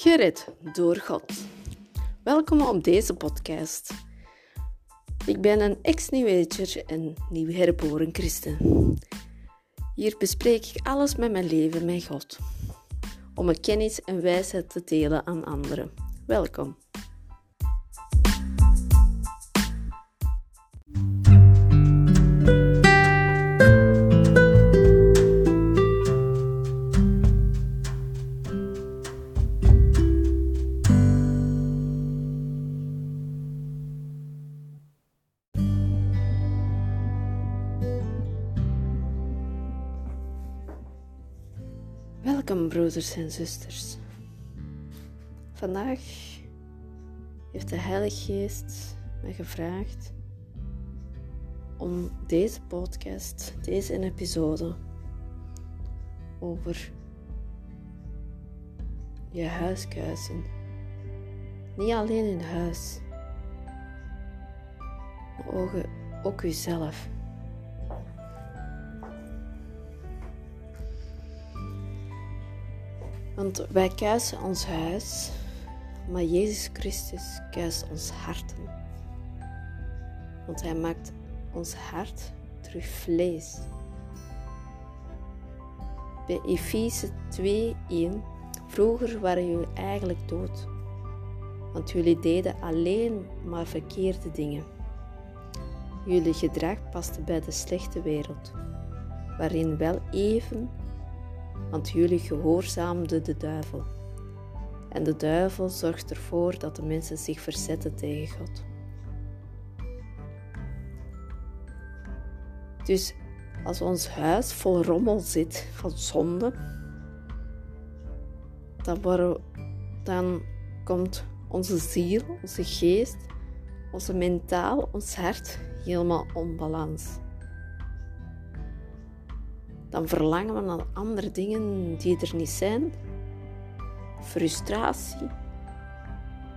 Gered door God. Welkom op deze podcast. Ik ben een ex-New en nieuw herboren christen. Hier bespreek ik alles met mijn leven met God, om mijn kennis en wijsheid te delen aan anderen. Welkom. Welkom, broeders en zusters. Vandaag heeft de Heilige Geest mij gevraagd om deze podcast, deze episode over je huiskuisen. Niet alleen in huis, maar ook, ook jezelf. Want wij kuisen ons huis, maar Jezus Christus kuist ons harten. Want Hij maakt ons hart terug vlees. Bij Efeze 2:1 Vroeger waren jullie eigenlijk dood, want jullie deden alleen maar verkeerde dingen. Jullie gedrag paste bij de slechte wereld, waarin wel even want jullie gehoorzaamden de duivel. En de duivel zorgt ervoor dat de mensen zich verzetten tegen God. Dus als ons huis vol rommel zit van zonde, dan, dan komt onze ziel, onze geest, onze mentaal, ons hart helemaal onbalans dan verlangen we naar andere dingen die er niet zijn. Frustratie,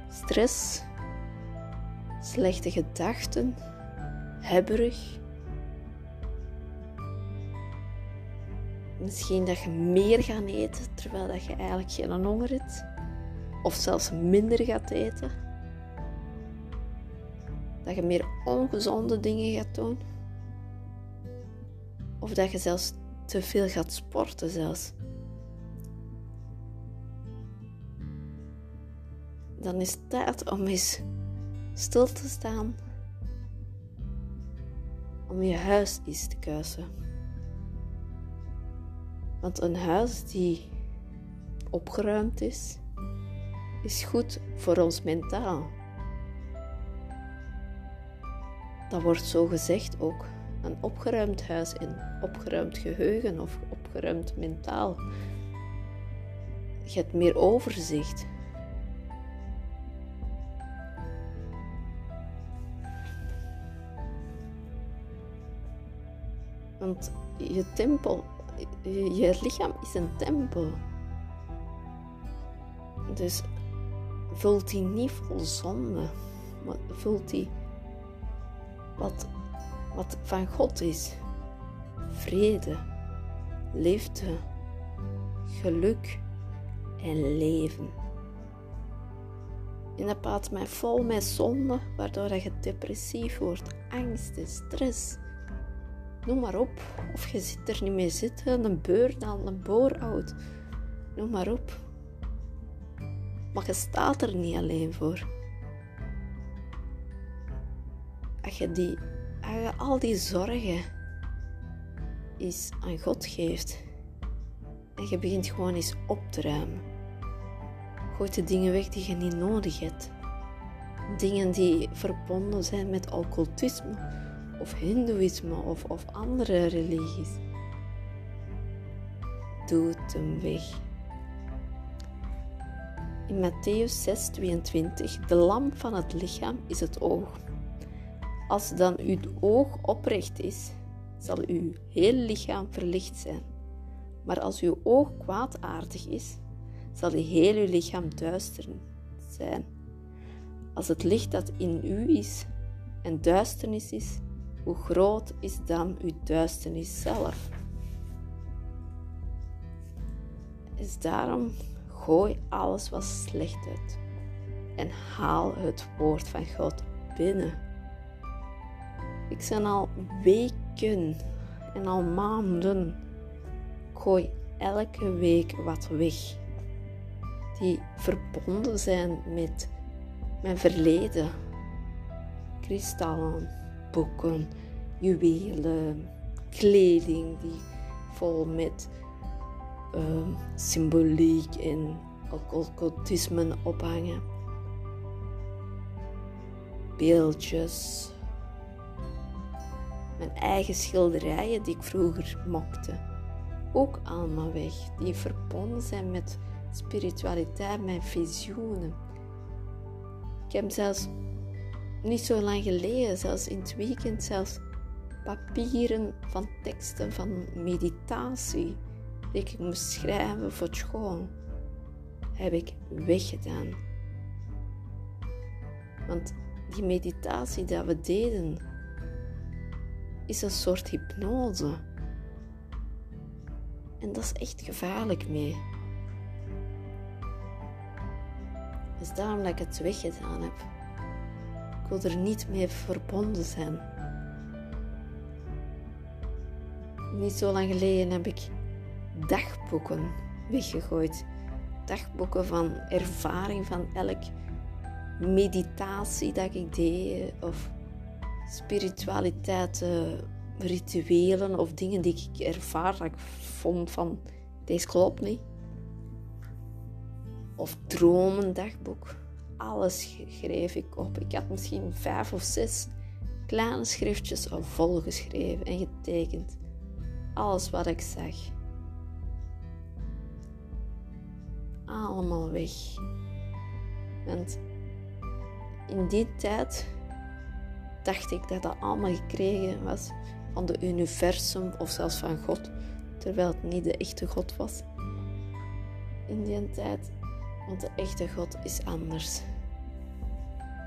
stress, slechte gedachten, hebberig. Misschien dat je meer gaat eten terwijl dat je eigenlijk geen honger hebt. Of zelfs minder gaat eten. Dat je meer ongezonde dingen gaat doen. Of dat je zelfs te veel gaat sporten zelfs. Dan is het tijd om eens stil te staan. Om je huis eens te kuisen. Want een huis die opgeruimd is, is goed voor ons mentaal. Dat wordt zo gezegd ook een opgeruimd huis in, opgeruimd geheugen of opgeruimd mentaal. Je hebt meer overzicht. Want je tempel, je lichaam is een tempel. Dus vult die niet vol zonde, maar vult die wat wat van God is. Vrede, liefde, geluk en leven. En dat praat mij vol met zonde, waardoor je depressief wordt, angst, stress. Noem maar op. Of je zit er niet meer zitten, een burn-out, een bore-out. Noem maar op. Maar je staat er niet alleen voor. Als je die al die zorgen is aan God geeft. En je begint gewoon eens op te ruimen. Gooit de dingen weg die je niet nodig hebt. Dingen die verbonden zijn met occultisme of hindoeïsme of, of andere religies. Doe het hem weg. In Matthäus 6:22, de lamp van het lichaam is het oog. Als dan uw oog oprecht is, zal uw heel lichaam verlicht zijn. Maar als uw oog kwaadaardig is, zal uw hele lichaam duister zijn. Als het licht dat in u is en duisternis is, hoe groot is dan uw duisternis zelf? Is daarom Gooi alles wat slecht uit en haal het woord van God binnen. Ik ben al weken en al maanden. Gooi elke week wat weg. Die verbonden zijn met mijn verleden. Kristallen, boeken, juwelen, kleding die vol met uh, symboliek en occultisme ophangen. Beeldjes. Mijn eigen schilderijen die ik vroeger mokte. Ook allemaal weg. Die verbonden zijn met spiritualiteit, mijn visioenen. Ik heb zelfs niet zo lang geleden, zelfs in het weekend, zelfs papieren van teksten van meditatie die ik moest schrijven voor school, heb ik weggedaan. Want die meditatie dat we deden, is een soort hypnose. En dat is echt gevaarlijk mee. Dus daarom dat ik het weggedaan heb. Ik wil er niet mee verbonden zijn. Niet zo lang geleden heb ik dagboeken weggegooid. Dagboeken van ervaring van elk meditatie dat ik deed of spiritualiteit, rituelen of dingen die ik ervaar dat ik vond van deze klopt niet. Of dromen dagboek. Alles schreef ik op. Ik had misschien vijf of zes kleine schriftjes volgeschreven en getekend. Alles wat ik zag. Allemaal weg. Want in die tijd dacht ik dat dat allemaal gekregen was van de universum of zelfs van God, terwijl het niet de echte God was. In die tijd, want de echte God is anders.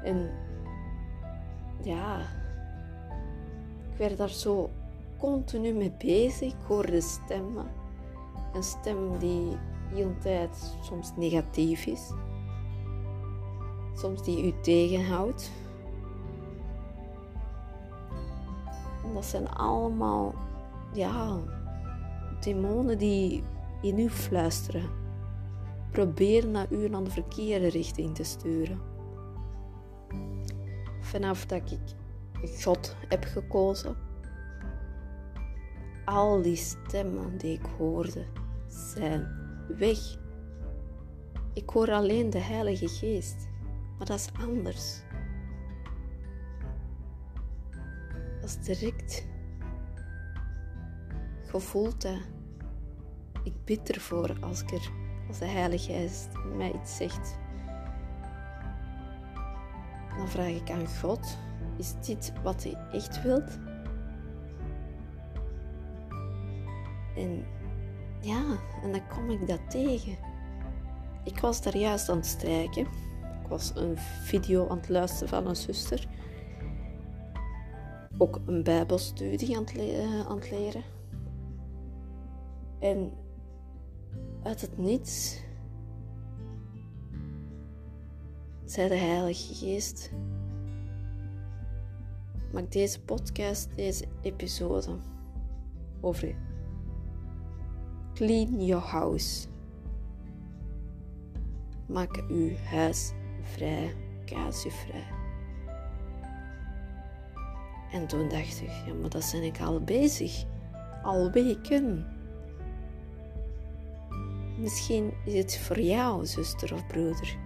En ja, ik werd daar zo continu mee bezig. Ik hoorde stemmen. Een stem die heel tijd soms negatief is soms die u tegenhoudt. Dat zijn allemaal, ja, demonen die in u fluisteren. Proberen naar u naar de verkeerde richting te sturen. Vanaf dat ik God heb gekozen, al die stemmen die ik hoorde, zijn weg. Ik hoor alleen de Heilige Geest. Maar dat is anders. Dat direct. Gevoeld dat. Ik bid ervoor als, er, als de Heilige Geest mij iets zegt. Dan vraag ik aan God: is dit wat hij echt wilt? En ja, en dan kom ik dat tegen. Ik was daar juist aan het strijken ik was een video aan het luisteren van een zuster. Ook een bijbelstudie aan het, eh, aan het leren. En uit het niets zei de Heilige Geest: Maak deze podcast, deze episode over Clean Your House. Maak uw huis vrij, vrij. En toen dacht ik, ja, maar dat zijn ik al bezig. Al weken. Misschien is het voor jou, zuster of broeder,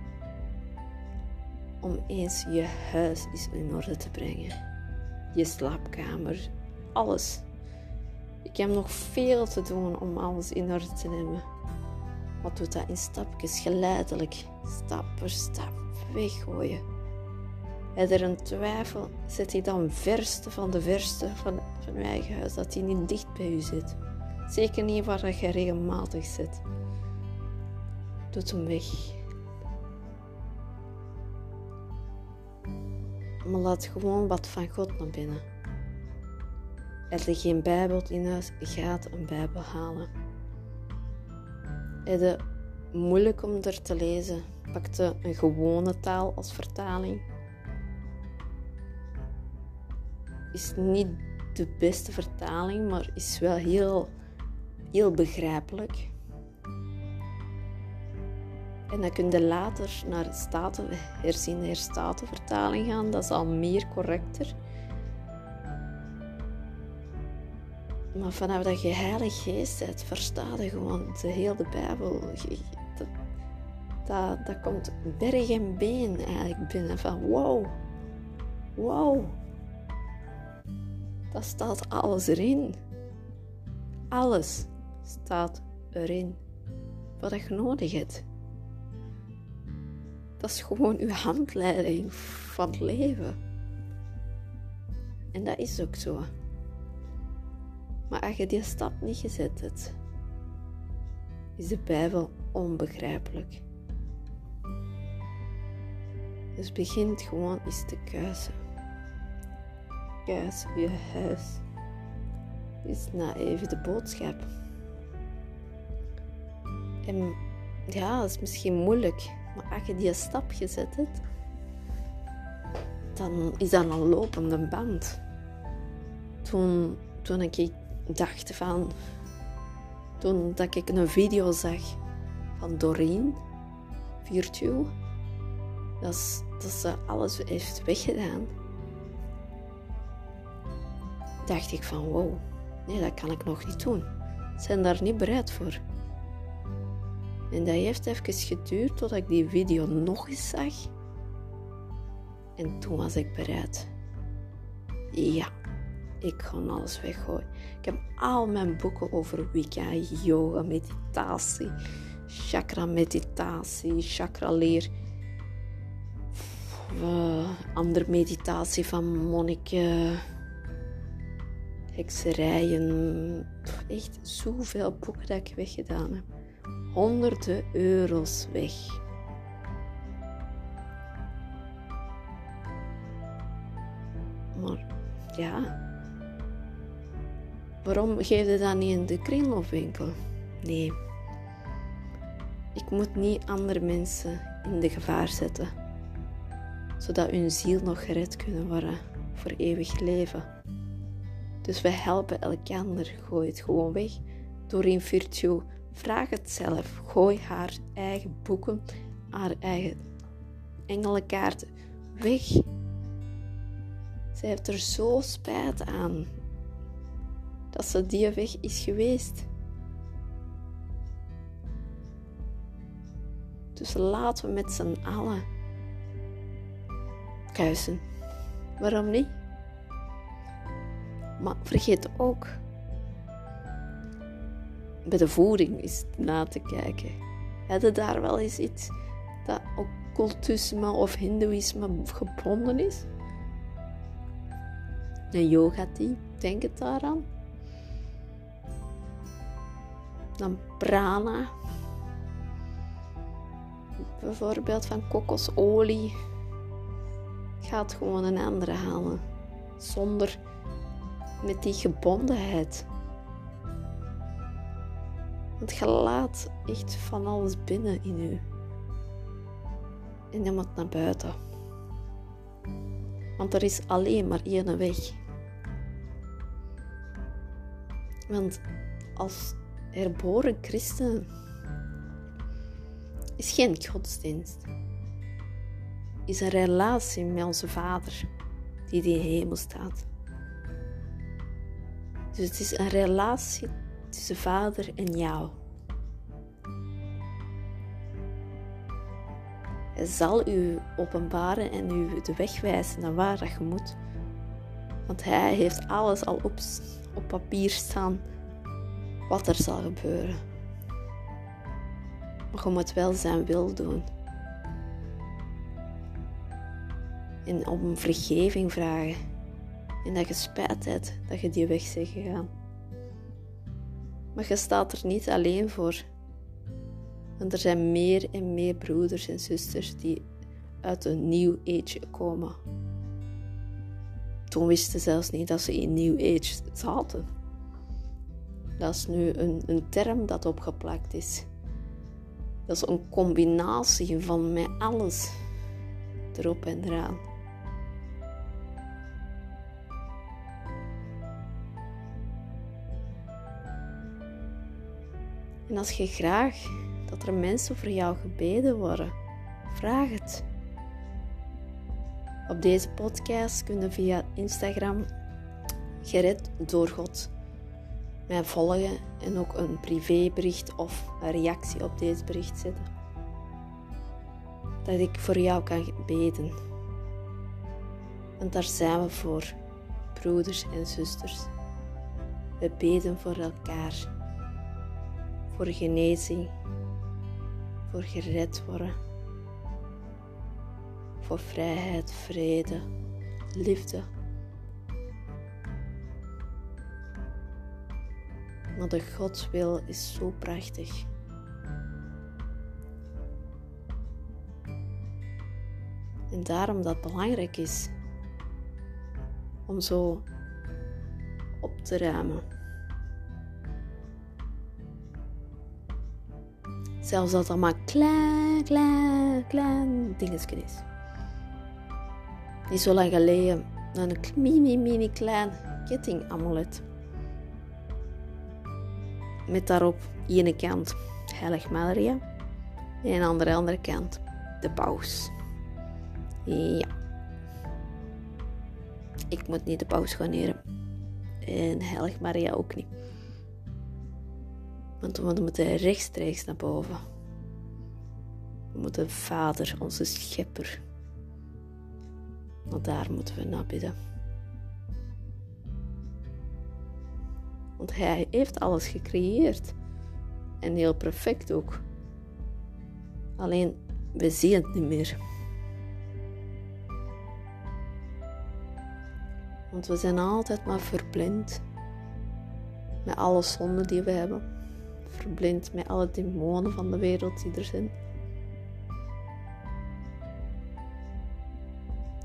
om eens je huis eens in orde te brengen. Je slaapkamer, alles. Ik heb nog veel te doen om alles in orde te nemen. Wat doet dat in stapjes, geleidelijk, stap voor stap weggooien. Heb er een twijfel, zet hij dan verste van de verste van, van uw eigen huis, dat hij niet dicht bij u zit. Zeker niet waar je regelmatig zit. Doet hem weg. Maar laat gewoon wat van God naar binnen. Er geen Bijbel in huis, gaat een Bijbel halen. Heb je moeilijk om er te lezen. Pakte een gewone taal als vertaling. Is niet de beste vertaling, maar is wel heel, heel begrijpelijk. En dan kun je later naar staten, herziende herstatenvertaling gaan. Dat is al meer correcter. Maar vanaf dat je heilig geest bent, versta je gewoon de hele Bijbel. Dat, dat, dat komt berg en been eigenlijk binnen. Van wow, wow. Dat staat alles erin. Alles staat erin. Wat je nodig hebt. Dat is gewoon uw handleiding van het leven. En dat is ook zo. Maar als je die stap niet gezet hebt, is de Bijbel onbegrijpelijk. Dus begint gewoon eens te kuisen. Kuis je huis. Is na even de boodschap. En ja, dat is misschien moeilijk, maar als je die stap gezet hebt, dan is dat een lopende band. Toen, toen ik dacht van, toen dat ik een video zag van Doreen, Virtue, dat, dat ze alles heeft weggedaan, dacht ik van wow, nee, dat kan ik nog niet doen. Zijn daar niet bereid voor. En dat heeft even geduurd totdat ik die video nog eens zag. En toen was ik bereid. Ja, ik ga alles weggooien. Ik heb al mijn boeken over Wicca, yoga, meditatie, chakra meditatie, chakra leer. Uh, andere meditatie van monniken, hekserijen. Echt zoveel boeken dat ik weggedaan heb honderden euro's weg. Maar ja, waarom geef je dat niet in de kringloopwinkel? Nee, ik moet niet andere mensen in de gevaar zetten, zodat hun ziel nog gered kunnen worden voor eeuwig leven. Dus we helpen elkaar, gooi het gewoon weg door in virtue Vraag het zelf. Gooi haar eigen boeken, haar eigen engelenkaarten weg. Zij heeft er zo spijt aan dat ze die weg is geweest. Dus laten we met z'n allen kuisen. Waarom niet? Maar vergeet ook bij de voeding is na te kijken. Heb daar wel eens iets dat occultisme of hindoeïsme gebonden is? Een yogati, denk het daaraan. Dan prana. Bijvoorbeeld van kokosolie. Gaat gewoon een andere halen. Zonder met die gebondenheid. Want je laat echt van alles binnen in u. En je moet naar buiten. Want er is alleen maar één weg. Want als herboren christen is geen godsdienst. Is een relatie met onze Vader die in de hemel staat. Dus het is een relatie tussen vader en jou. Hij zal u openbaren en u de weg wijzen naar waar dat je moet. Want hij heeft alles al op, papier staan wat er zal gebeuren. Maar je moet wel zijn wil doen. En om vergeving vragen. En dat je spijt hebt dat je die weg bent gegaan. Maar je staat er niet alleen voor. Want er zijn meer en meer broeders en zusters die uit een New Age komen. Toen wisten ze zelfs niet dat ze in New Age zaten. Dat is nu een, een term dat opgeplakt is. Dat is een combinatie van met alles erop en eraan. En als je graag dat er mensen voor jou gebeden worden, vraag het. Op deze podcast kunnen via Instagram gered door God mij volgen en ook een privébericht of een reactie op deze bericht zetten. Dat ik voor jou kan beden. Want daar zijn we voor, broeders en zusters. We beden voor elkaar, voor genezing, voor gered worden, voor vrijheid, vrede, liefde. Maar de Gods wil is zo prachtig. En daarom dat het belangrijk is om zo op te ruimen. Zelfs dat maar klein, klein, klein dingetje is. Niet zo lang geleden een mini, mini klein kettingamulet. Met daarop ene kant Heilig Maria en aan de andere kant de paus. Ja. Ik moet niet de paus gaan. En Heilig Maria ook niet. Want we moeten rechtstreeks naar boven. We moeten Vader, onze Schepper. Want daar moeten we naar bidden. Want Hij heeft alles gecreëerd. En heel perfect ook. Alleen, we zien het niet meer. Want we zijn altijd maar verblind met alle zonden die we hebben. Verblind met alle demonen van de wereld die er zijn.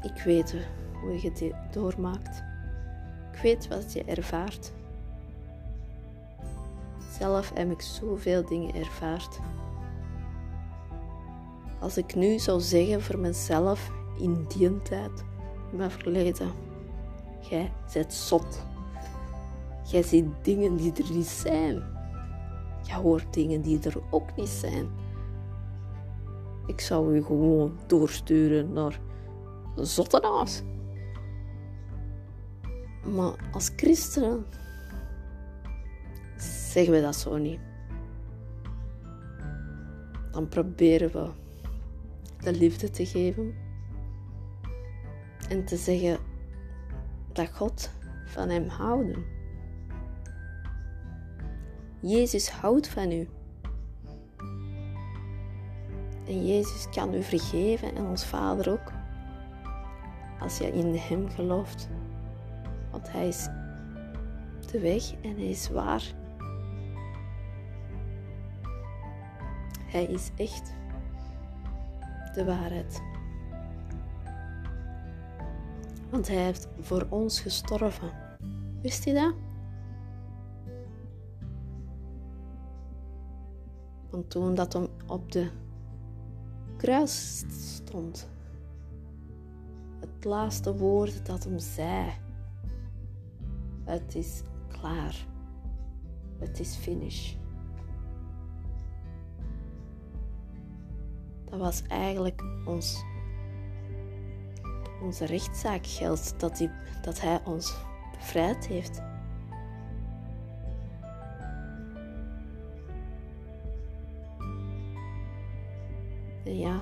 Ik weet hoe je dit doormaakt. Ik weet wat je ervaart. Zelf heb ik zoveel dingen ervaard. Als ik nu zou zeggen voor mezelf in die tijd, in mijn verleden, jij bent zot. Jij ziet dingen die er niet zijn. Je hoort dingen die er ook niet zijn. Ik zou u gewoon doorsturen naar zottenaars. Maar als christenen zeggen we dat zo niet. Dan proberen we de liefde te geven en te zeggen dat God van hem houden. Jezus houdt van u. En Jezus kan u vergeven en ons Vader ook. Als je in Hem gelooft. Want Hij is de weg en Hij is waar. Hij is echt de waarheid. Want Hij heeft voor ons gestorven. Wist je dat? Want toen dat hem op de kruis stond, het laatste woord dat hem zei, het is klaar. Het is finish. Dat was eigenlijk ons, onze rechtszaakgeld dat, die, dat hij ons bevrijd heeft. Ja,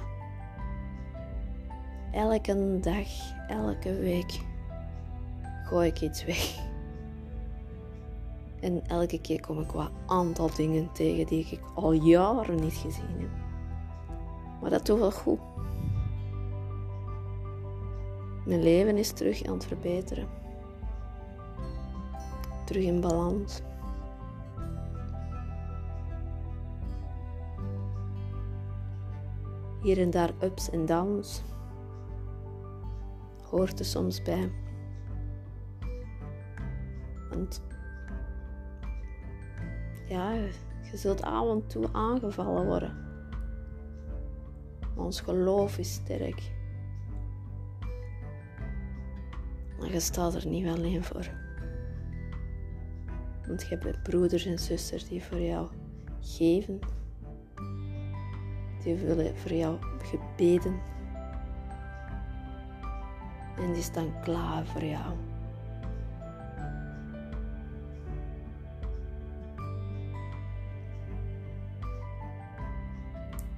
elke dag, elke week gooi ik iets weg. En elke keer kom ik wat aantal dingen tegen die ik al jaren niet gezien heb. Maar dat doet wel goed. Mijn leven is terug aan het verbeteren. Terug in balans. Hier en daar ups en downs. Hoort er soms bij. Want ja, je zult af en toe aangevallen worden Maar ons geloof is sterk. Maar je staat er niet alleen voor. Want je hebt broeders en zusters die voor jou geven. Die willen voor jou gebeden. En die staan klaar voor jou.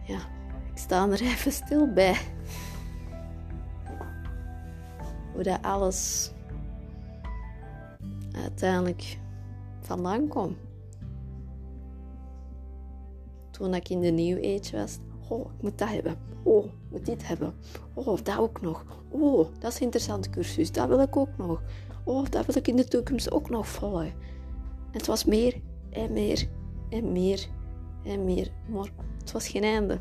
Ja, ik sta er even stil bij. Hoe dat alles uiteindelijk vandaan komt. Toen ik in de New Age was, oh, ik moet dat hebben. Oh, ik moet dit hebben. Oh, dat ook nog. Oh, dat is een interessante cursus. Dat wil ik ook nog. Oh, dat wil ik in de toekomst ook nog volgen. En het was meer en meer en meer en meer. Maar het was geen einde.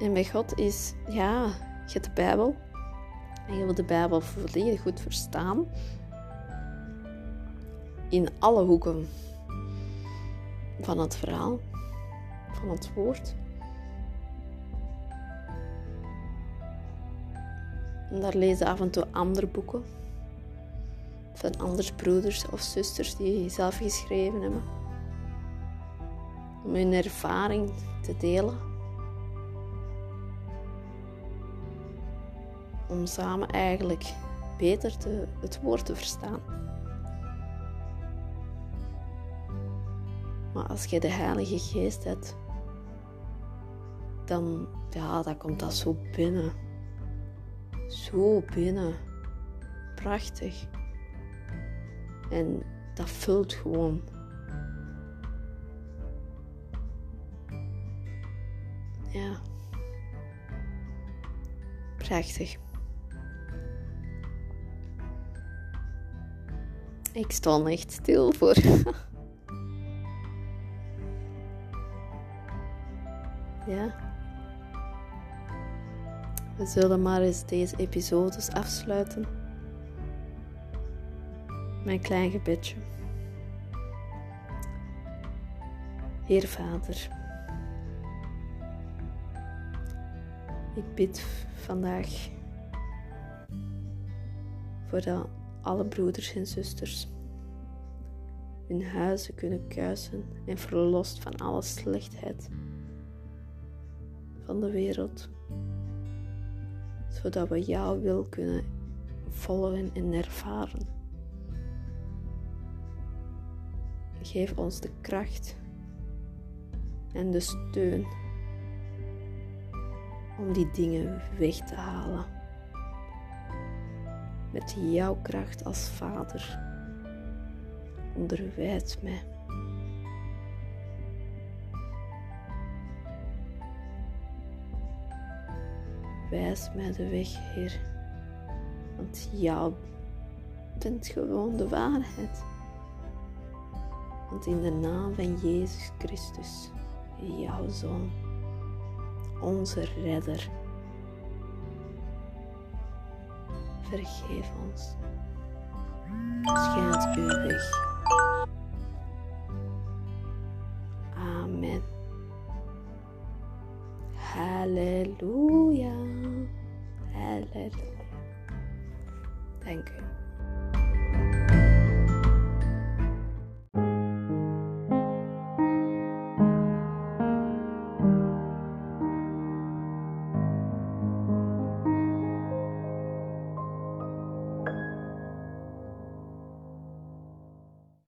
En bij God is, ja, je hebt de Bijbel. En je wil de Bijbel volledig goed verstaan. In alle hoeken van het verhaal, van het woord. En daar lezen af en toe andere boeken. Van andere broeders of zusters die zelf geschreven hebben. Om hun ervaring te delen. om samen eigenlijk beter te, het woord te verstaan. Als je de Heilige Geest hebt, dan, ja, dan komt dat zo binnen. Zo binnen. Prachtig. En dat vult gewoon. Ja. Prachtig. Ik stond echt stil voor. ja. We zullen maar eens deze episodes afsluiten. Mijn klein gebedje. Heer Vader, ik bid vandaag voor alle broeders en zusters hun huizen kunnen kuisen en verlost van alle slechtheid van de wereld, zodat we jouw wil kunnen volgen en ervaren. Geef ons de kracht en de steun om die dingen weg te halen met jouw kracht als vader. Onderwijs mij. Wijs mij de weg, Heer. Want jou bent gewoon de waarheid. Want in de naam van Jezus Christus, jouw Zoon, onze Redder vergeef ons. Schijnt u weg. Amen. Halleluja.